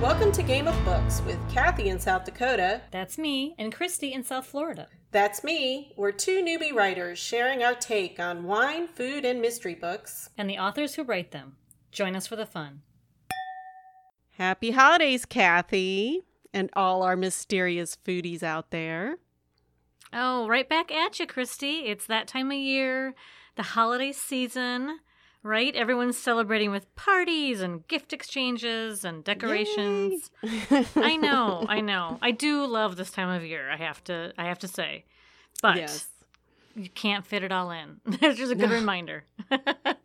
Welcome to Game of Books with Kathy in South Dakota. That's me and Christy in South Florida. That's me. We're two newbie writers sharing our take on wine, food, and mystery books. And the authors who write them. Join us for the fun. Happy holidays, Kathy, and all our mysterious foodies out there. Oh, right back at you, Christy. It's that time of year, the holiday season, right? Everyone's celebrating with parties and gift exchanges and decorations. I know, I know. I do love this time of year. I have to, I have to say, but Yes. you can't fit it all in. It's just a good reminder.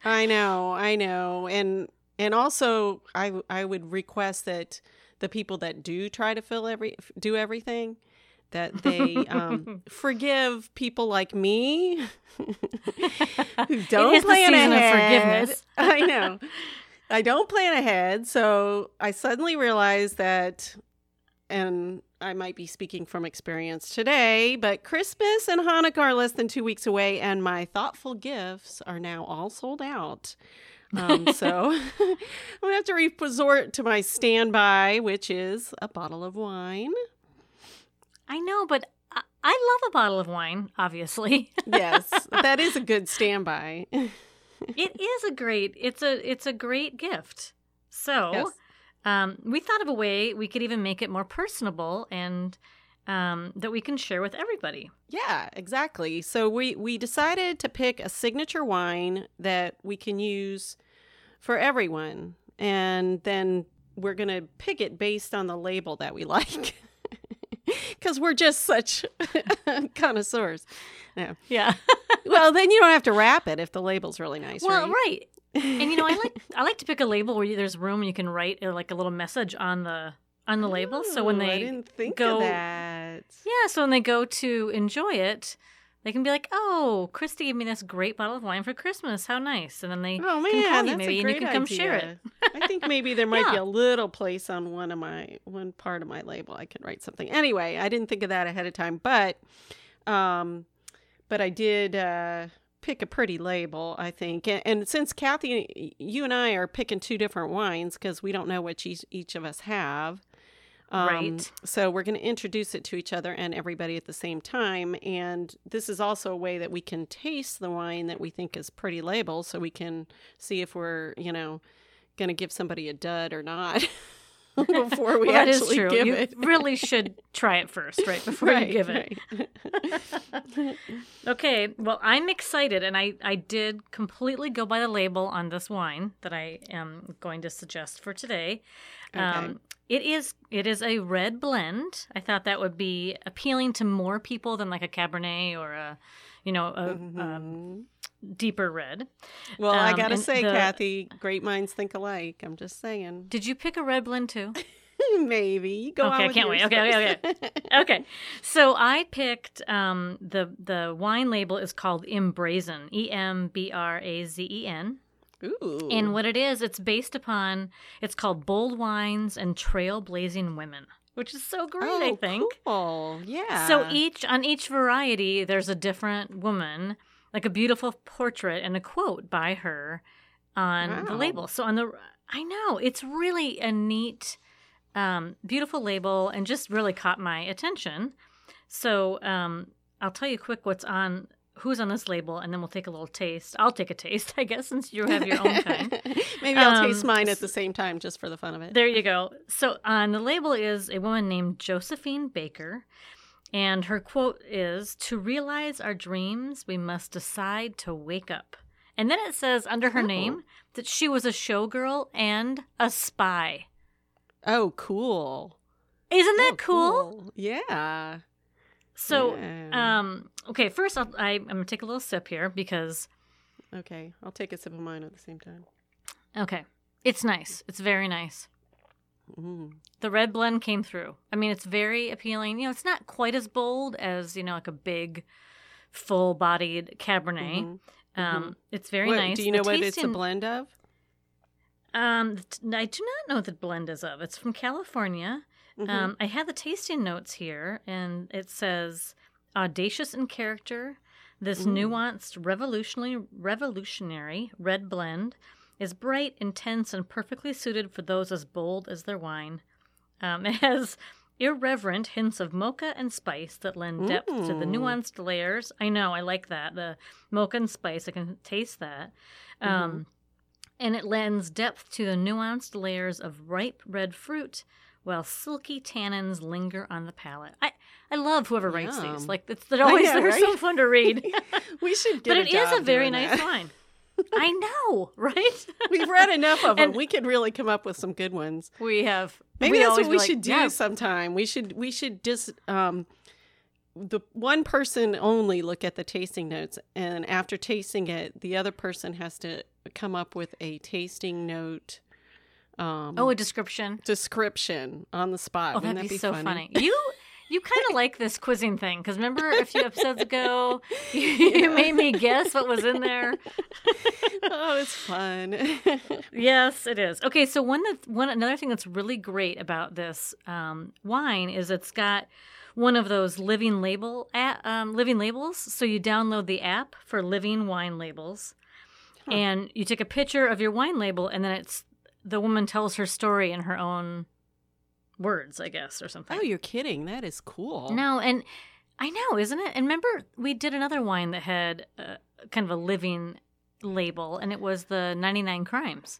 I know, I know. And and also I I would request that the people that do try to fill every do everything that they um, forgive people like me who don't plan of ahead. forgiveness. I know. I don't plan ahead, so I suddenly realized that and I might be speaking from experience today, but Christmas and Hanukkah are less than two weeks away, and my thoughtful gifts are now all sold out. Um, so I'm gonna have to resort to my standby, which is a bottle of wine. I know, but I, I love a bottle of wine, obviously. Yes, that is a good standby. it is a great it's a it's a great gift so Yes. um, we thought of a way we could even make it more personable and um, that we can share with everybody Yeah, exactly. So we we decided to pick a signature wine that we can use for everyone, and then we're gonna pick it based on the label that we like, because we're just such connoisseurs. Yeah. yeah Well, then you don't have to wrap it if the label's really nice, well right? right and you know i like i like to pick a label where you, there's room you can write uh, like a little message on the on the label so when they I didn't think go of that. yeah so when they go to enjoy it they can be like oh christy gave me this great bottle of wine for christmas how nice and then they Oh man, can call you maybe and you can come share it. I think maybe there might be a little place on one of my one part of my label I could write something. Anyway, I didn't think of that ahead of time, but um but I did uh pick a pretty label, I think. And, and since Kathy you and I are picking two different wines because we don't know which each, each of us have. Um, Right. So we're going to introduce it to each other and everybody at the same time. And this is also a way that we can taste the wine that we think is pretty label so we can see if we're, you know, going to give somebody a dud or not before we well, actually true. give you it. really should try it first, right before you give it. Okay, well, I'm excited, and I I did completely go by the label on this wine that I am going to suggest for today. Um, Okay. It is it is a red blend. I thought that would be appealing to more people than like a Cabernet or a, you know, a, a Mhm. deeper red. well, I um, got to say, the- Kathy, great minds think alike. I'm just saying. Did you pick a red blend too? Maybe. Go Okay, on I can't wait. Okay, okay, first. okay. So I picked um, the the wine label is called Embrazen, E M B R A Z E N. Ooh. And what it is, it's based upon it's called Bold Wines and Trailblazing Women, which is so great, oh, I think. Cool. Yeah. So each on each variety there's a different woman, like a beautiful portrait and a quote by her on the label. So on the I know, it's really a neat um, beautiful label and just really caught my attention. So um, I'll tell you quick what's on who's on this label and then we'll take a little taste. I'll take a taste, I guess, since you have your own kind. Maybe I'll Um, taste mine at the same time just for the fun of it. There you go. So on the label is a woman named Josephine Baker. And her quote is To realize our dreams, we must decide to wake up. And then it says under her Oh. name that she was a showgirl and a spy. Oh, cool. Isn't that Oh, cool? Yeah. So, Yeah. um, okay, first I'll, I, I'm going to take a little sip here because, Okay, I'll take a sip of mine at the same time. okay, it's nice. It's very nice. Mm. The red blend came through. I mean, it's very appealing. You know, it's not quite as bold as, you know, like a big, full bodied Cabernet. Mhm. Um, It's very What- nice. Do you know The what it's a blend of? Um, I do not know what the blend is of. It's from California. Mhm. Um, I have the tasting notes here, and it says audacious in character. This Ooh. nuanced, revolutionary, revolutionary red blend is bright, intense, and perfectly suited for those as bold as their wine. Um, it has irreverent hints of mocha and spice that lend depth to the nuanced layers. I know, I like that. The mocha and spice, I can taste that. Mm-hmm. Um, And it lends depth to the nuanced layers of ripe red fruit while silky tannins linger on the palate. I, I love whoever writes Yum. these. Like, they're always know, they're so fun to read. we should but it is a very nice that. wine. I know, right? We've read enough of them. We could really come up with some good ones. we have. Maybe we that's what we like, should do "Yeah, sometime. We should we should just um the one person only look at the tasting notes and after tasting it the other person has to come up with a tasting note um Oh, a description. description on the spot. Oh, Wouldn't that'd that be, so funny? funny. You you kind of like this quizzing thing because remember a few episodes ago you made me guess what was in there. oh, it's fun. Yes, it is. Okay, so one that one another thing that's really great about this um, wine is it's got one of those living label a um, living labels. So you download the app for living wine labels, Huh. and you take a picture of your wine label, and then it's the woman tells her story in her own words, I guess, or something. oh, you're kidding. That is cool. No, and I know, isn't it? And remember, we did another wine that had uh, kind of a living label, and it was the 99 Crimes.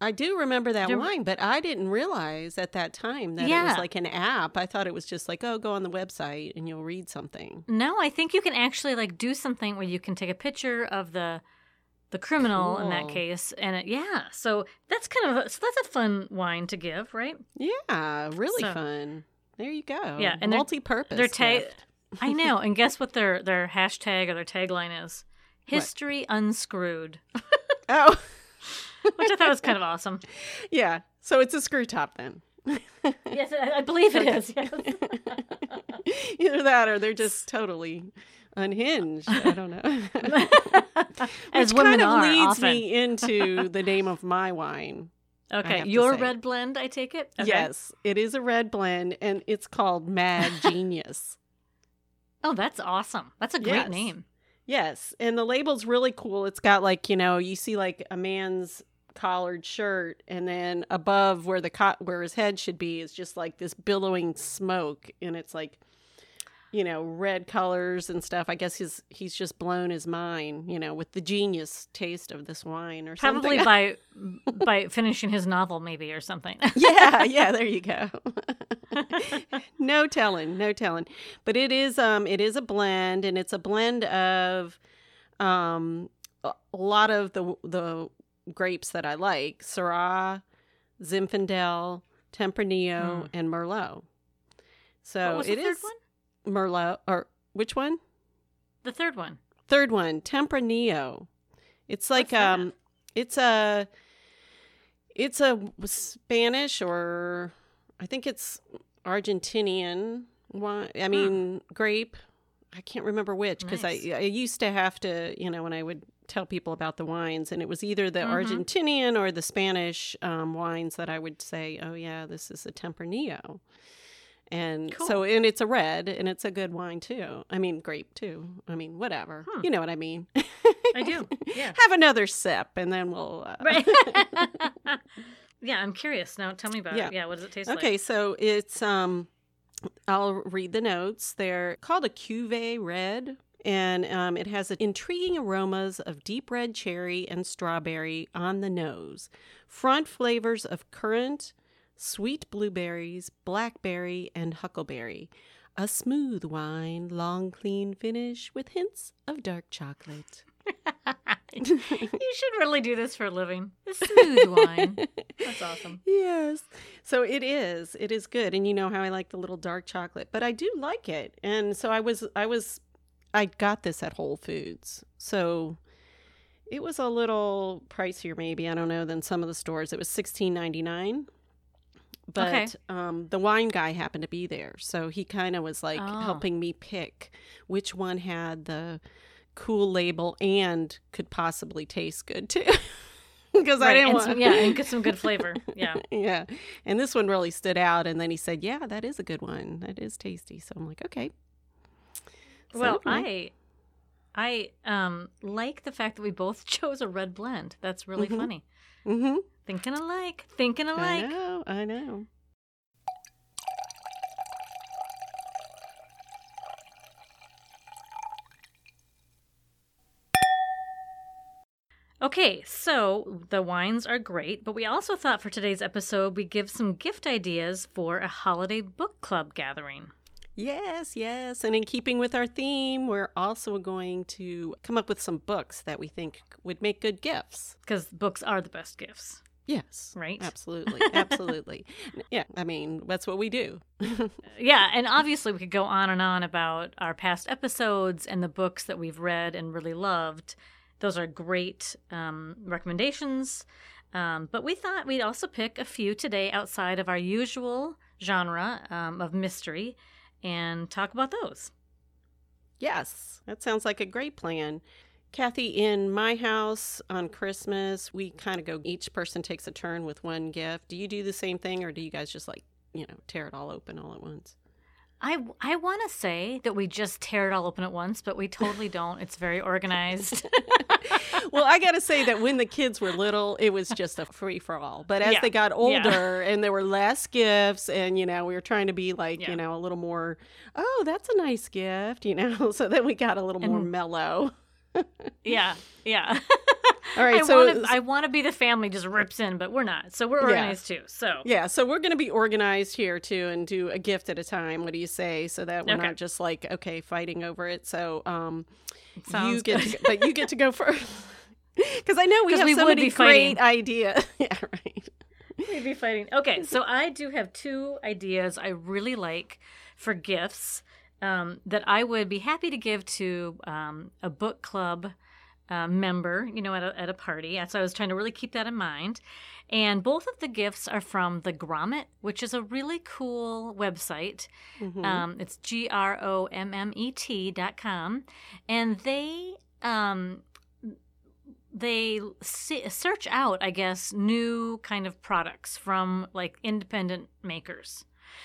I do remember that Do wine, but I didn't realize at that time that it was like an app. I thought it was just like, oh, go on the website and you'll read something. No, I think you can actually like do something where you can take a picture of the the criminal in that case, and it, yeah, so that's kind of a, so that's a fun wine to give, right? Yeah, really So- fun. There you go. Yeah, and multi-purpose. they're ta-. I know, and guess what their their hashtag or their tagline is? History unscrewed, oh, which I thought was kind of awesome. yeah. So it's a screw top then. Yes, I, I believe it is. Yes. Either that or they're just totally unhinged. I don't know. As Which women kind of are leads often. me into the name of my wine. Okay, your red blend, I take it. Okay. Yes, it is a red blend, and it's called Mad Genius. Oh, that's awesome. That's a great Yes. name. Yes, and the label's really cool. It's got like you know you see like a man's collared shirt, and then above where the co- where his head should be is just like this billowing smoke, and it's like you know red colors and stuff. I guess he's he's just blown his mind, you know, with the genius taste of this wine or Probably something. by by finishing his novel, maybe or something. yeah, yeah, there you go. no telling, no telling. But it is um it is a blend and it's a blend of um a lot of the the grapes that I like. Syrah, Zinfandel, Tempranillo, Hmm. and Merlot. So it the third is one? Merlot or which one? The third one. Third one, Tempranillo. It's like um it's a it's a Spanish or I think it's Argentinian wine. I mean grape. I can't remember which because Nice. I I used to have to, you know, when I would tell people about the wines and it was either the Mhm. Argentinian or the Spanish um, wines that I would say, "Oh yeah, this is a Tempranillo." And Cool. so, and it's a red, and it's a good wine too. I mean, grape too. I mean, whatever. Hmm. You know what I mean. I do. Yeah. Have another sip, and then we'll. Uh... Right. yeah, I'm curious. Now tell me about Yeah. it. Yeah, what does it taste Okay, like? Okay, so it's um, I'll read the notes. They're called a cuvee red, and um, it has intriguing aromas of deep red cherry and strawberry on the nose, front flavors of currant, sweet blueberries, blackberry, and huckleberry. A smooth wine, long clean finish with hints of dark chocolate. you should really do this for a living. A smooth wine. That's awesome. Yes. So it is. It is good. And you know how I like the little dark chocolate, but I do like it. And so I was I was I got this at Whole Foods. So it was a little pricier maybe, I don't know, than some of the stores. It was sixteen ninety nine. But Okay. um, the wine guy happened to be there. So he kind of was like Oh. helping me pick which one had the cool label and could possibly taste good too. Because I didn't and want some, yeah, and get some good flavor. Yeah. yeah. And this one really stood out. And then he said, Yeah, that is a good one. That is tasty. So I'm like, Okay. So Well, I I um like the fact that we both chose a red blend. That's really Mhm. funny. Mhm. Thinking alike, thinking alike. I know, I know. Okay, so the wines are great, but we also thought for today's episode we'd give some gift ideas for a holiday book club gathering. Yes, yes. And in keeping with our theme, we're also going to come up with some books that we think would make good gifts. Because books are the best gifts. Yes. Right? Absolutely. Absolutely. yeah. I mean, that's what we do. yeah. And obviously, we could go on and on about our past episodes and the books that we've read and really loved. Those are great um, recommendations. Um, but we thought we'd also pick a few today outside of our usual genre um, of mystery and talk about those. Yes, that sounds like a great plan. Kathy, in my house on Christmas, we kind of go, each person takes a turn with one gift. Do you do the same thing, or do you guys just like, you know, tear it all open all at once? I, I want to say that we just tear it all open at once, but we totally don't. It's very organized. well, I got to say that when the kids were little, it was just a free for all. But as Yeah. they got older Yeah. and there were less gifts, and, you know, we were trying to be like, Yeah. you know, a little more, oh, that's a nice gift, you know, so then we got a little more mellow. Yeah, yeah. All right, I so wanna, I want to be the family just rips in, but we're not. So we're Yeah. organized too. So Yeah, so we're going to be organized here too and do a gift at a time. What do you say? So that we're Okay. not just like okay fighting over it. So um, you sounds get, to, but you get to go first because I know we have we so many be great ideas. yeah, right. We'd be fighting. Okay, so I do have two ideas I really like for gifts um, that I would be happy to give to um, a book club uh, member, you know, at a, at a party. So I was trying to really keep that in mind. And both of the gifts are from the Grommet, which is a really cool website. Mhm. Um, it's G R O M M E T dot com, and they um, they se- search out, I guess, new kind of products from like independent makers.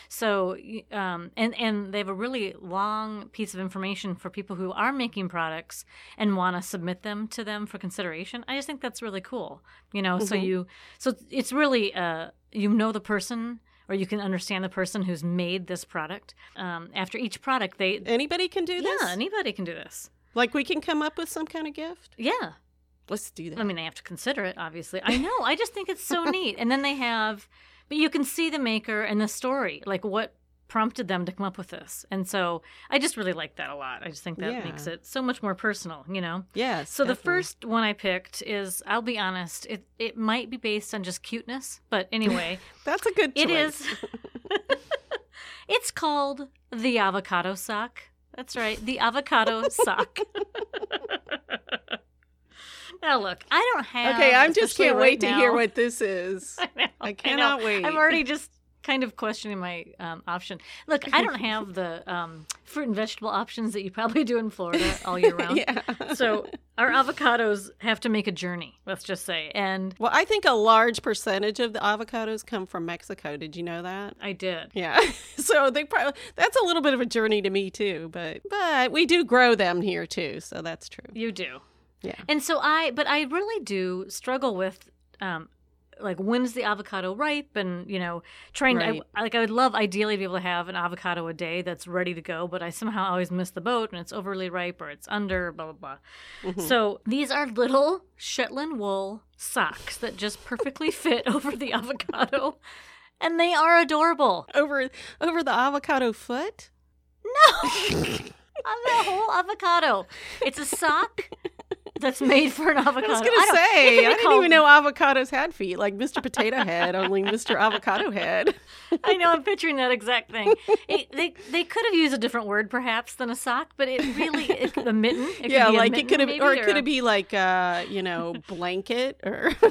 So, um, and and they have a really long piece of information for people who are making products and want to submit them to them for consideration. I just think that's really cool. You know, so Mhm. you so it's really uh, you know the person or you can understand the person who's made this product. Um, after each product, they Anybody can do this. yeah anybody can do this. Like we can come up with some kind of gift. Yeah, Let's do that. I mean, they have to consider it, obviously. I know. I just think it's so neat. And then they have, but you can see the maker and the story, like what prompted them to come up with this. And so I just really like that a lot. I just think that Yeah. makes it so much more personal, you know? yes. So the first one I picked is, I'll be honest, it, it might be based on just cuteness, but anyway, That's a good. it choice. is. it's called the avocado sock. That's right, the avocado sock. now look, I don't have. Okay, I just can't right wait to hear what this is. I, know, I cannot wait. I'm already just kind of questioning my um, option. Look, I don't have the um, fruit and vegetable options that you probably do in Florida all year round. yeah. So our avocados have to make a journey. Let's just say, and Well, I think a large percentage of the avocados come from Mexico. Did you know that? I did. Yeah. So they probably that's a little bit of a journey to me too, but but we do grow them here too, so that's true. You do. Yeah. And so I, but I really do struggle with, um, like when's the avocado ripe, and you know, trying Right. to I, like I would love ideally to be able to have an avocado a day that's ready to go, but I somehow always miss the boat, and it's overly ripe or it's under, blah blah blah. Mhm. So these are little Shetland wool socks that just perfectly fit over the avocado, and they are adorable. Over over the avocado foot? No, on the whole avocado. It's a sock that's made for an avocado. I was gonna say I didn't called- even know avocados had feet, like Mr. Potato Head, only Mr. Avocado Head. I know. I'm picturing that exact thing. It, they they could have used a different word perhaps than a sock, but it really it, a mitten. It yeah, like mitten it could have, maybe, or it could have be like uh, you know, blanket or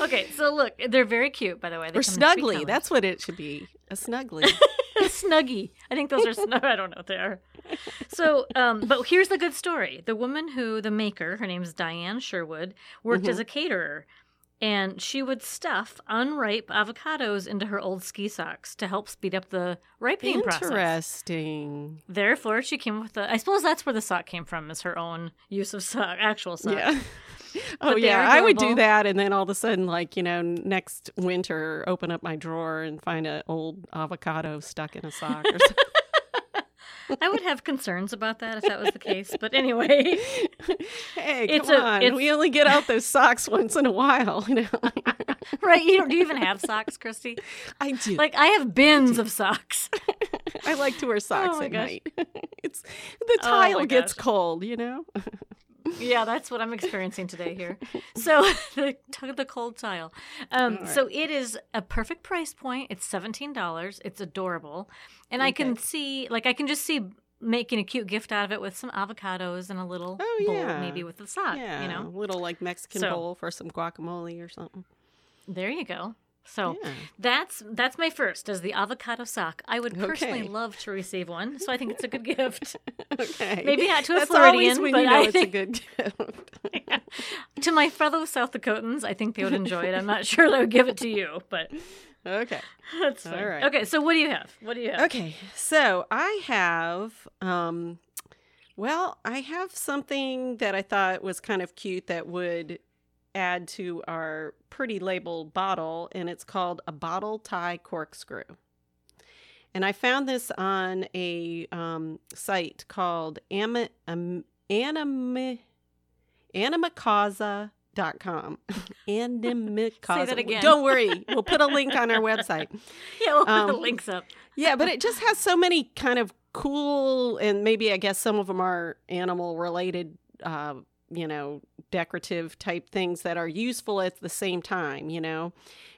Okay, so look, they're very cute, by the way. They or come in three snuggly. That's what it should be. A snuggly. A snuggie. I think those are snug. I don't know what they are. So, um, but here's the good story: the woman who the maker, her name's Diane Sherwood, worked Mhm. as a caterer, and she would stuff unripe avocados into her old ski socks to help speed up the ripening process. Interesting. Therefore, she came with the. I suppose that's where the sock came from, is her own use of sock, actual sock. Yeah. Oh yeah, I would do that, and then all of a sudden, like you know, next winter, open up my drawer and find an old avocado stuck in a sock. Or something. I would have concerns about that if that was the case. But anyway, hey, It's come a- on. it's- We only get out those socks once in a while. You know, right? You don't, do you even have socks, Christy? I do. Like I have bins of socks. I like to wear oh, socks my at gosh. night. it's the Oh tile my gets gosh. cold. You know. yeah, that's what I'm experiencing today here. So the the cold tile. Um, All So it is a perfect price point. It's seventeen dollars. It's adorable, and I can see like I can just see making a cute gift out of it with some avocados and a little Oh, bowl, yeah. maybe with a sock. yeah, You know, a little like Mexican So- bowl for some guacamole or something. there you go. So Yeah. that's that's my first is the avocado sock. I would personally Okay. love to receive one, so I think it's a good gift. Okay. Maybe not to a That's Floridian, but you know I it's think a good gift. to my fellow South Dakotans, I think they would enjoy it. I'm not sure they would give it to you, but okay. that's fine. All right. Okay, so what do you have? What do you have? Okay, so I have, um, well, I have something that I thought was kind of cute that would add to our pretty label bottle, and it's called a bottle tie corkscrew. And I found this on a um, site called Ama, um, Anima, animacausa.com. Animacausa. Say that again. Don't worry. We'll put a link on our website. Yeah, we'll put the Um, links up. Yeah, but it just has so many kind of cool, and maybe I guess some of them are animal related, uh, you know, decorative type things that are useful at the same time, you know.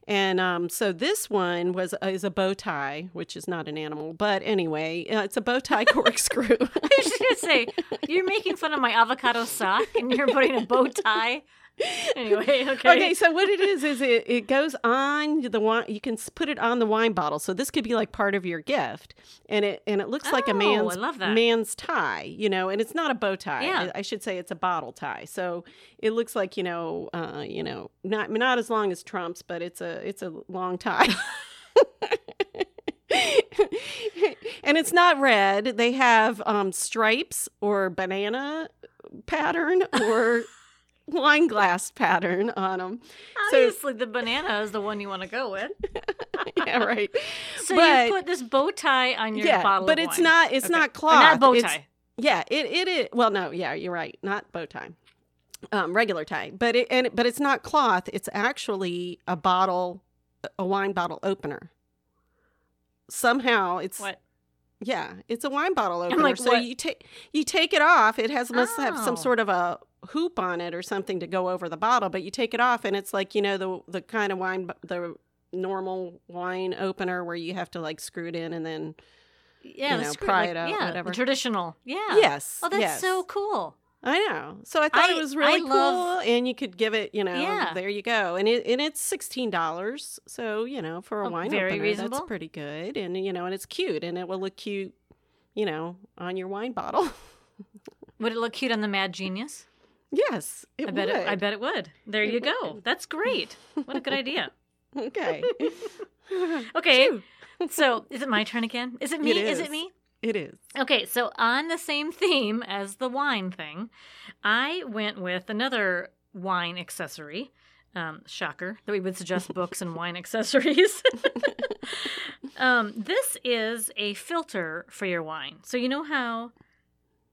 And um, so this one was is a bow tie, which is not an animal, but anyway, uh, it's a bow tie corkscrew. I was just gonna say you're making fun of my avocado sock, and you're putting a bow tie. Anyway, okay. Okay, so what it is is it, it goes on the wine. You can put it on the wine bottle, so this could be like part of your gift, and it and it looks like a Oh, man's man's tie, you know, and it's not a bow tie. Yeah. I, I should say it's a bottle tie. So it looks like you know, uh, you know, not not as long as Trump's, but it's a it's a long tie. and it's not red. They have um, stripes or banana pattern or wine glass pattern on them. so- Obviously, the banana is the one you want to go with. yeah, right. So But- you put this bow tie on your yeah, bottle, but it's wine. not. It's Okay. not Or cloth. not bow It's- tie. yeah, it it is. Well, no, yeah, you're right. Not bow tie. Um, regular tie, but it and but it's not cloth. It's actually a bottle, a wine bottle opener. Somehow, it's What? yeah, it's a wine bottle opener. like, so you take you take it off. It has must have some Oh. sort of a hoop on it or something to go over the bottle. But you take it off, and it's like you know the the kind of wine the normal wine opener where you have to like screw it in and then Yeah, you know, screw- pry like, it out, Yeah, whatever. traditional. Yeah. yes, Oh, that's yes. so cool. I know. So I thought I- it was I really cool, love- and you could give it, you know, Yeah. there you go, and it and it's sixteen dollars. So you know, for a Oh, wine opener, reasonable. that's pretty good, and you know, and it's cute, and it will look cute, you know, on your wine bottle. Would it look cute on the Mad Genius? Yes, it I bet would. it. I bet it would. There It you go. That's great. What a good idea. Okay. Okay. so is it my turn again? Is it me? It is. is. it me? it is. Okay, so on the same theme as the wine thing, I went with another wine accessory. Um, shocker that we would suggest books and wine accessories. um, this is a filter for your wine. So you know how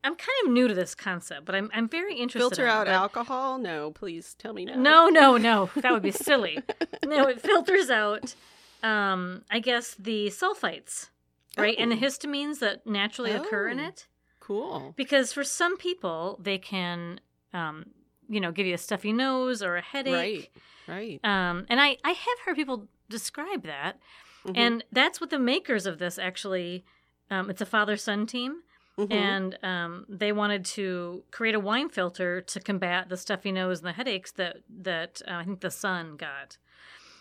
I'm kind of new to this concept, but I'm I'm very interested. Filter in it, out but- alcohol? No, please tell me no. no, no, no. That would be silly. no, it filters out, um, I guess, the sulfites, right? And the Oh. histamines that naturally occur in Oh. it. Cool. Because for some people, they can, um, you know, give you a stuffy nose or a headache. Right. Right. Um, and I, I have heard people describe that. Mhm. And that's what the makers of this actually, um, it's a father son team Mhm. and um, they wanted to create a wine filter to combat the stuffy nose and the headaches that that uh, I think the son got.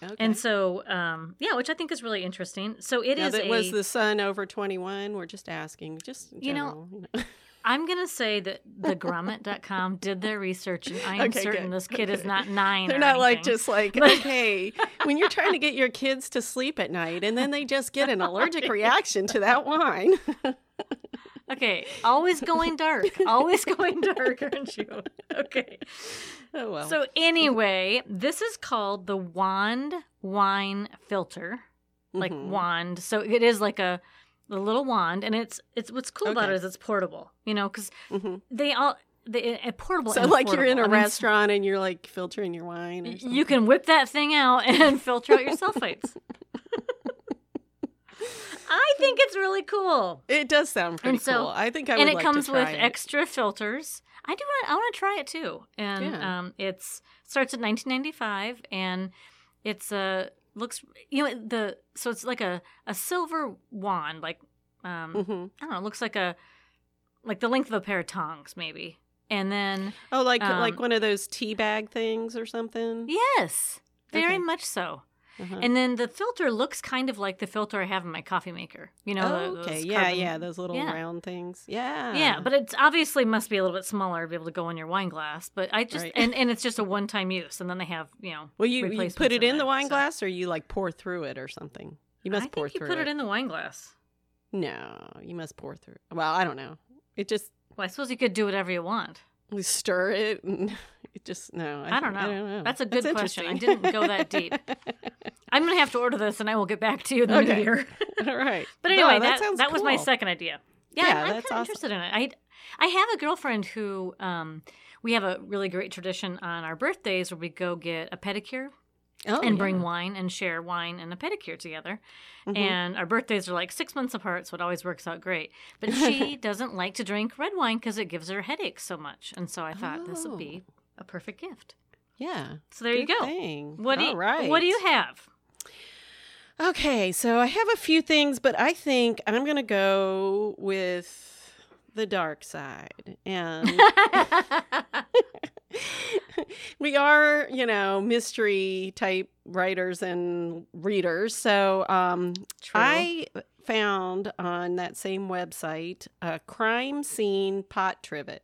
okay. And so, um, yeah, which I think is really interesting. So it is. it now is that a. was the son over 21 we're just asking just You know, you know. I'm gonna say that the Grommet.com did their research, and I am Okay, certain good. this kid is not nine. They're not like just like, okay, when you're trying to get your kids to sleep at night and then they just get an allergic reaction to that wine. Okay, always going dark, always going dark, aren't you? Okay. Oh, well. So anyway, this is called the Wand Wine Filter. like Mhm. wand. So it is like a the little wand, and it's it's what's cool about Okay. it is it's portable. You know, because hmm they all they uh, portable. So like you're in a. I mean, restaurant and you're like filtering your wine. Or something. You can whip that thing out and filter out your sulfates. I think it's really cool. It does sound pretty And so- cool. I think I and would it like comes to with try it. extra filters. I do want. I want to try it too. And Yeah. um, it's starts at 1995, and it's a looks. You know the so it's like a a silver wand, like um, Mhm. I don't know. It looks like a like the length of a pair of tongs, maybe. And then Oh, like like um, one of those tea bag things or something. yes, very Okay. much so. Uh-huh. And then the filter looks kind of like the filter I have in my coffee maker. You know, oh, the- okay, those yeah, carbon- yeah, those little yeah. round things. Yeah, Yeah, but it's obviously must be a little bit smaller to be able to go in your wine glass. But I just Right. and, and it's just a one time use, and then they have you know. well, you, you put it in the wine so- glass, or you like pour through it or something. You must I pour think you through put it in the wine glass. No, you must pour through. Well, I don't know. It just Well, I suppose you could do whatever you want. We stir it, and it just no. I don't think- know. That's a good question. I didn't go that deep. I'm gonna have to order this, and I will get back to you in the Okay. new year. All right, But No, anyway, that that sounds that was my second idea. Yeah, Yeah, I'm, I'm that's kind of awesome. interested in it. I I have a girlfriend who um we have a really great tradition on our birthdays where we go get a pedicure Oh, and bring yeah. wine and share wine and a pedicure together. Mhm. And our birthdays are like six months apart, so it always works out great. But she doesn't like to drink red wine because it gives her headaches so much. And so I thought this would be a perfect gift. yeah. So there you go. thing. What do you, right. What do you have? Okay, so I have a few things, but I think I'm going to go with the dark side. And we are, you know, mystery type writers and readers. So um. I found on that same website a crime scene pot trivet.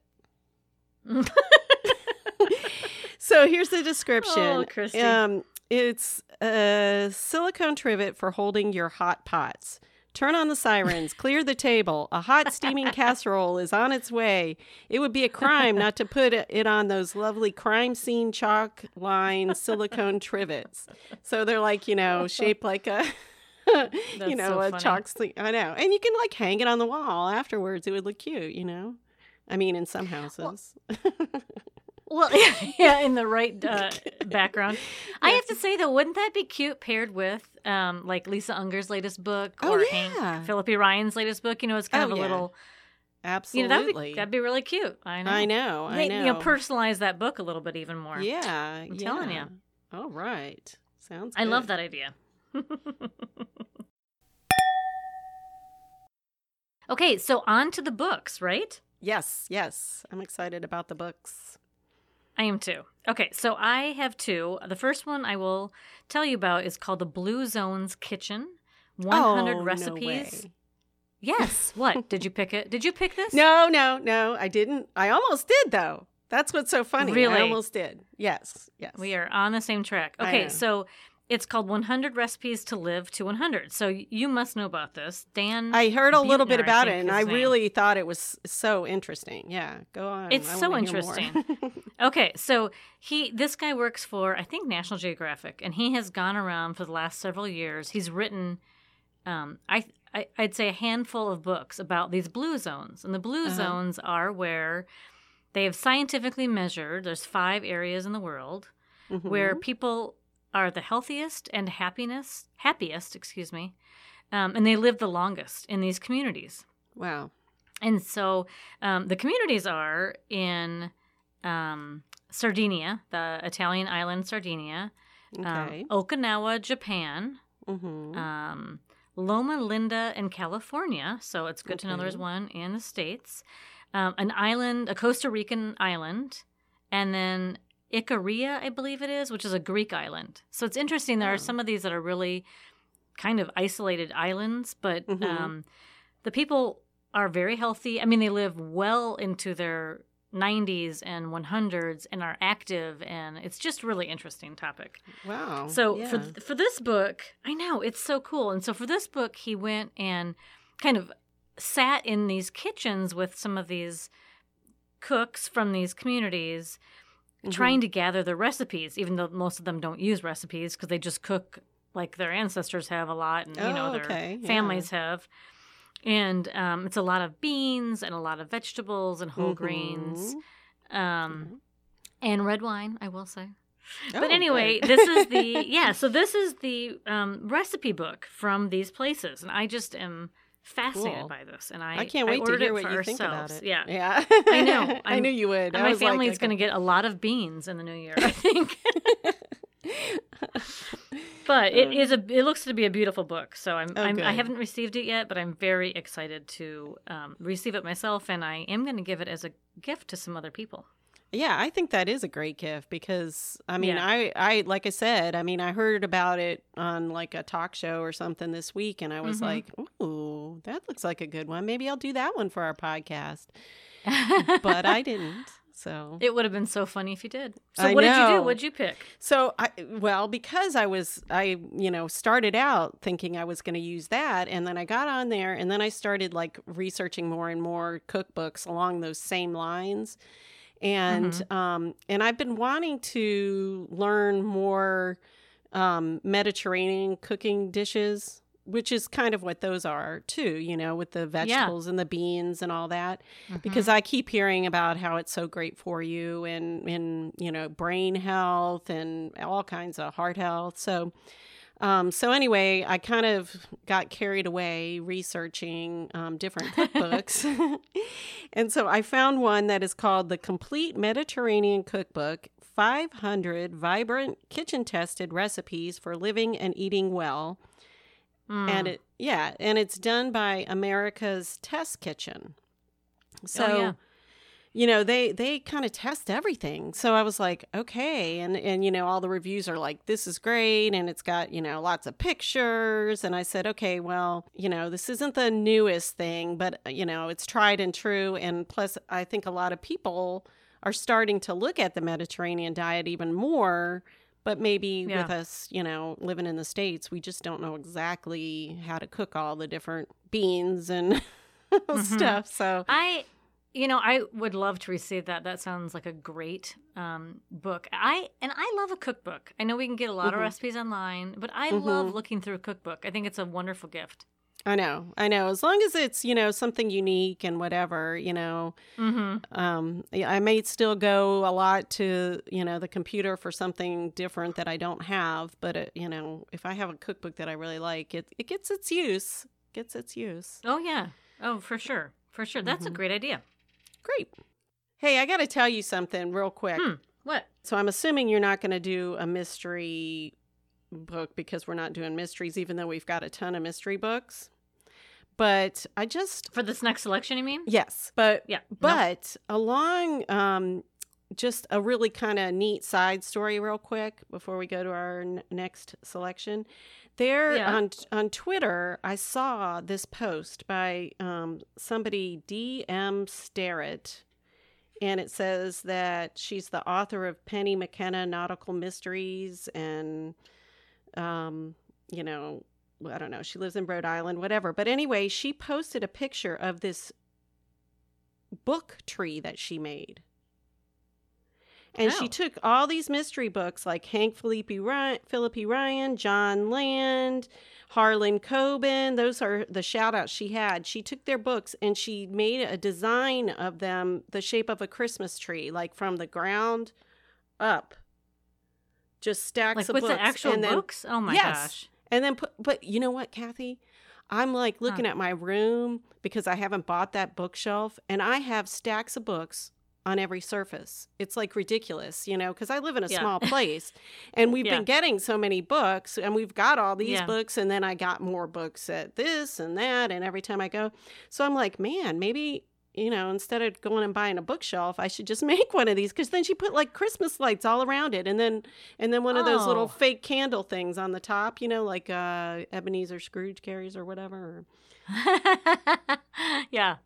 So here's the description. Oh, Um, it's a silicone trivet for holding your hot pots. Turn on the sirens, clear the table. A hot steaming casserole is on its way. It would be a crime not to put it on those lovely crime scene chalk line silicone trivets. So they're like, you know, shaped like a you know, so a funny. chalk sleeve. I know. And you can like hang it on the wall afterwards. It would look cute, you know? I mean, in some houses. Well, yeah, in the right uh, background. I have to say though, wouldn't that be cute paired with um, like Lisa Unger's latest book Oh, or yeah. Hank Phillippi Ryan's latest book? You know, it's kind Oh, of a yeah. little, you know, that'd be that'd be really cute. I know. I know. I They- know. You know, personalize that book a little bit even more. Yeah. I'm telling you. All right. Sounds I love that idea. okay, so on to the books, right? Yes, yes. I'm excited about the books. I am too. Okay, so I have two. The first one I will tell you about is called The Blue Zones Kitchen 100 Oh, no Recipes. way. Yes. What? Did you pick it? Did you pick this? No, no, no. I didn't. I almost did though. That's what's so funny. Really? I almost did. Yes, yes. We are on the same track. Okay, so it's called 100 Recipes to Live to 100. So you must know about this. Dan I heard a little bit Buettner, about it, and I name. really thought it was so interesting. Yeah, go on. It's I so wanna hear more. interesting. Okay, so he this guy works for I think National Geographic, and he has gone around for the last several years. He's written, um, I, I I'd say a handful of books about these blue zones, and the blue Uh-huh. zones are where they have scientifically measured. There's five areas in the world where Mhm. people are the healthiest and happiness happiest, excuse me, um, and they live the longest in these communities. wow. And so um, the communities are in um, Sardinia, the Italian island Sardinia, Okay. um, Okinawa, Japan, mm-hmm. um, Loma Linda in California. So it's good to know there's one in the States. Um, an island, a Costa Rican island, and then Icaria, I believe it is, which is a Greek island. So it's interesting. There Oh. are some of these that are really kind of isolated islands, but Mhm. um, the people are very healthy. I mean, they live well into their 90s and 100s and are active, and it's just really interesting topic. wow. So Oh, yeah. for for this book, I know it's so cool. And so for this book, he went and kind of sat in these kitchens with some of these cooks from these communities Mhm. trying to gather the recipes even though most of them don't use recipes because they just cook like their ancestors have a lot and you know Oh, their okay, yeah. families have and um, it's a lot of beans and a lot of vegetables and whole grains, Mhm. um, and red wine. I will say. Oh, but anyway, this is the yeah. So this is the um, recipe book from these places, and I just am fascinated Cool. by this. And I I can't wait to hear what you think about it. Yeah. yeah. I know. I knew you would. I my like, family is going to get a lot of beans in the new year, I think. but it is a. It looks to be a beautiful book. So I'm. Oh, I'm I haven't received it yet, but I'm very excited to um, receive it myself, and I am going to give it as a gift to some other people. Yeah, I think that is a great gift because I mean, Yeah. I I like I said, I mean, I heard about it on like a talk show or something this week and I was Mhm. like, "Ooh, that looks like a good one. Maybe I'll do that one for our podcast." But I didn't. So It would have been so funny if you did. So I what did you do? What'd you pick? So I well, because I was I, you know, started out thinking I was going to use that and then I got on there and then I started like researching more and more cookbooks along those same lines. And um and I've been wanting to learn more um Mediterranean cooking dishes, which is kind of what those are too, you know, with the vegetables and the beans and all that. Because I keep hearing about how it's so great for you and and you know brain health and all kinds of heart health. So um, so anyway, I kind of got carried away researching um, different cookbooks, and so I found one that is called the Complete Mediterranean Cookbook: 500 Vibrant Kitchen Tested Recipes for Living and Eating Well. Mm. And it yeah, and it's done by America's Test Kitchen. So Oh, yeah. You know, they they kind of test everything. So I was like, okay, and and you know, all the reviews are like this is great and it's got, you know, lots of pictures and I said, okay, well, you know, this isn't the newest thing, but you know, it's tried and true and plus I think a lot of people are starting to look at the Mediterranean diet even more but maybe Yeah. with us, you know, living in the States, we just don't know exactly how to cook all the different beans and Mm-hmm. stuff. So, I, you know, I would love to receive that. That sounds like a great um, book. I and I love a cookbook. I know we can get a lot of Mhm. recipes online, but I love Mhm. looking through a cookbook. I think it's a wonderful gift. I know, I know. As long as it's, you know, something unique and whatever, you know, Mm-hmm. um, I may still go a lot to, you know, the computer for something different that I don't have. But, it, you know, if I have a cookbook that I really like, it, it gets its use, gets its use. Oh yeah. Oh, for sure, for sure. That's a Mhm. great idea. Great. Hey, I got to tell you something real quick. Hmm. What? So I'm assuming you're not going to do a mystery book because we're not doing mysteries, even though we've got a ton of mystery books. But I just For this next selection, you mean? yes, but Yeah. No. but along um, just a really kind of neat side story, real quick, before we go to our n- next selection. There Yeah. on on Twitter, I saw this post by um, somebody D.M. Starrett, and it says that she's the author of Penny McKenna Nautical Mysteries, and um, you know, I don't know, she lives in Rhode Island, whatever. But anyway, she posted a picture of this book tree that she made. And Oh. she took all these mystery books like Hank Phillippi Ryan, Phillippi Ryan, Jon Land, Harlan Coben. Those are the shout outs she had. She took their books and she made a design of them the shape of a Christmas tree, like from the ground up. Just stacks Like of books. the actual then, books? Oh my Yes. gosh. And then put, but you know what, Kathy? I'm like looking at my room because I haven't bought that bookshelf and I have stacks of books on every surface. It's like ridiculous, you know, because I live in a Yeah. small place and we've Yeah. been getting so many books and we've got all these Yeah. books and then I got more books at this and that and every time I go. So I'm like, man, maybe. You know, instead of going and buying a bookshelf, I should just make one of these because then she put like Christmas lights all around it, and then and then one of those little Oh. fake candle things on the top, you know, like uh, Ebenezer Scrooge carries or whatever. yeah.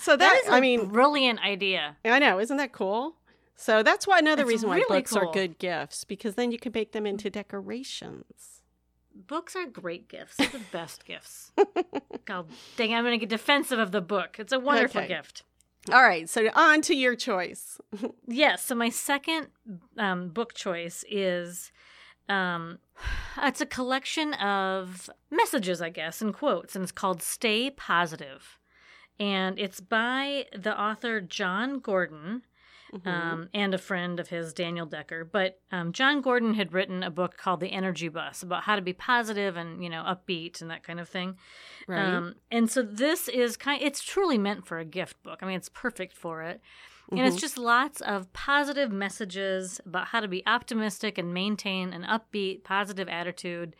So that, That is a I mean, brilliant idea. I know, isn't that cool? So that's why another It's reason why really books are good gifts because then you can make them into decorations. Books are great gifts. They're the best gifts. God dang, I'm going to get defensive of the book. It's a wonderful Okay. gift. All right, so on to your choice. Yes. So my second um, book choice is um, it's a collection of messages, I guess, and quotes, and it's called Stay Positive. And it's by the author Jon Gordon Mhm. um, and a friend of his, Daniel Decker. But um, Jon Gordon had written a book called The Energy Bus about how to be positive and, you know, upbeat and that kind of thing. right. Um, and so this is kind it's truly meant for a gift book. I mean, it's perfect for it. And it's Mhm. just lots of positive messages about how to be optimistic and maintain an upbeat, positive attitude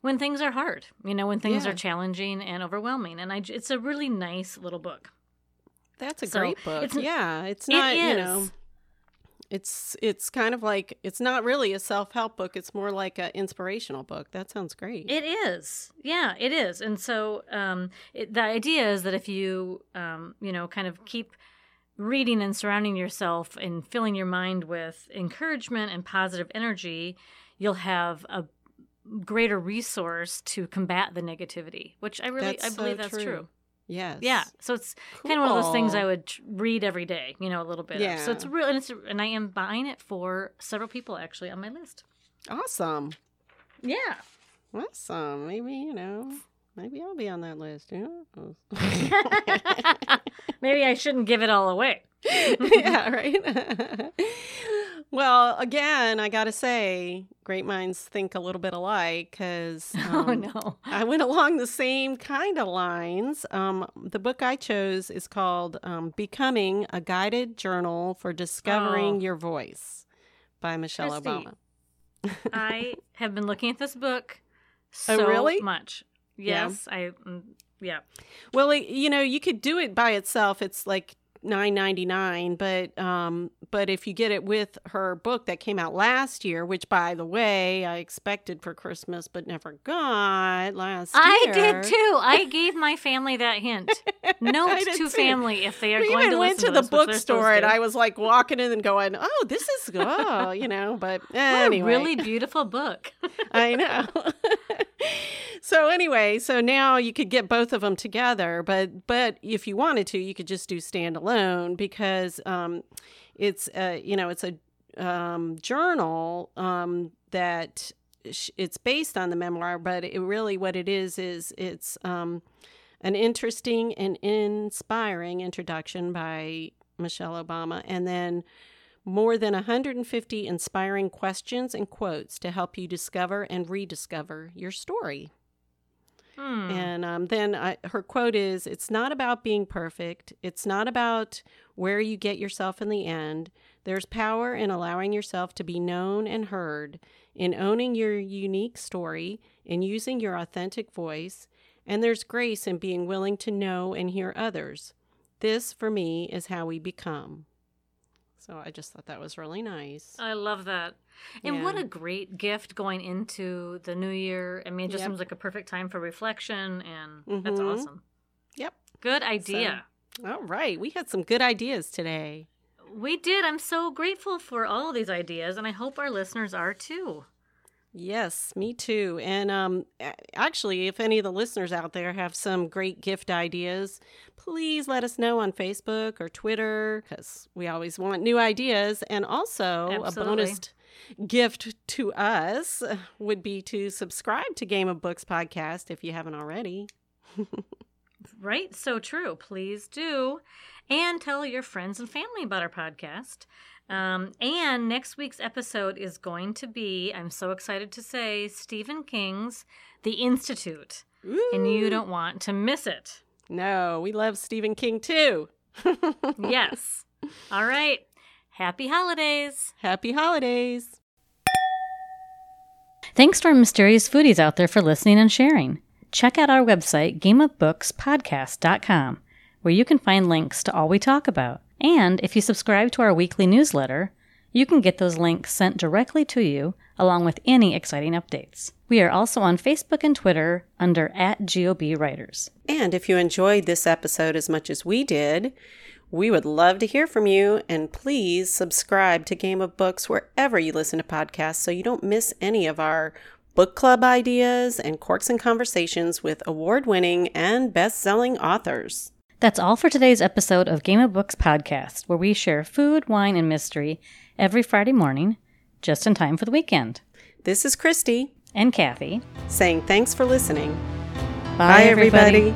when things are hard, you know, when things Yeah. are challenging and overwhelming. And I, it's a really nice little book. That's a so great book. it's yeah, it's it not, you know, it's it's kind of like it's not really a self-help book. It's more like an inspirational book. That sounds great. It is. Yeah, it is. And so um, it, the idea is that if you, um, you know, kind of keep reading and surrounding yourself and filling your mind with encouragement and positive energy, you'll have a greater resource to combat the negativity, which I really, That's I so believe that's true. true. yes. Yeah. So it's kind of one of those things I would read every day, you know, a little bit. Of. So it's real, and it's, and I am buying it for several people actually on my list. Awesome. Yeah. Awesome. Maybe, you know, maybe I'll be on that list. You know? Maybe I shouldn't give it all away. yeah, right. well, again, I got to say, great minds think a little bit alike because oh no. I went along the same kind of lines. Um, the book I chose is called um, Becoming a Guided Journal for Discovering Oh. Your Voice by Michelle Christy. Obama. I have been looking at this book Oh, so really? much. Yeah. Yes, I mm, yeah. Well, you know, you could do it by itself. It's like nine ninety nine, but um, but if you get it with her book that came out last year, which by the way I expected for Christmas but never got last I year. I did too. I gave my family that hint. Note to too. family if they are we going even to went listen to the this, bookstore and. I was like walking in and going, "Oh, this is oh, you know." But What anyway, a really beautiful book. I know. So anyway, so now you could get both of them together, but but if you wanted to, you could just do standalone because um, it's uh, you know it's a um, journal um, that sh- it's based on the memoir, but it really what it is is it's um, an interesting and inspiring introduction by Michelle Obama, and then more than 150 inspiring questions and quotes to help you discover and rediscover your story. Hmm. And um, then I, her quote is It's not about being perfect. It's not about where you get yourself in the end. There's power in allowing yourself to be known and heard, in owning your unique story, in using your authentic voice. And there's grace in being willing to know and hear others. This, for me, is how we become. So I just thought that was really nice. I love that. And what a great gift going into the new year. I mean, it just Yep. seems like a perfect time for reflection, and that's Mhm. awesome. Yep. Good idea. All right. We had some good ideas today. We did. I'm so grateful for all of these ideas, and I hope our listeners are too. Yes, me too. And um, actually, if any of the listeners out there have some great gift ideas, please let us know on Facebook or Twitter because we always want new ideas. And also, a bonus gift to us would be to subscribe to Game of Books podcast if you haven't already. Right? So true. Please do. And tell your friends and family about our podcast. Um, and next week's episode is going to be, I'm so excited to say, Stephen King's The Institute. And you don't want to miss it. No, we love Stephen King too. Yes. All right. Happy holidays. Happy holidays. Thanks to our mysterious foodies out there for listening and sharing. Check out our website, gameofbookspodcast.com, where you can find links to all we talk about. And if you subscribe to our weekly newsletter, you can get those links sent directly to you, along with any exciting updates. We are also on Facebook and Twitter under at GOB Writers. And if you enjoyed this episode as much as we did, we would love to hear from you. And please subscribe to Game of Books wherever you listen to podcasts so you don't miss any of our book club ideas and corks and conversations with award winning and best selling authors. That's all for today's episode of Game of Books podcast, where we share food, wine, and mystery every Friday morning, just in time for the weekend. This is Christy And Kathy. saying thanks for listening. Bye, everybody.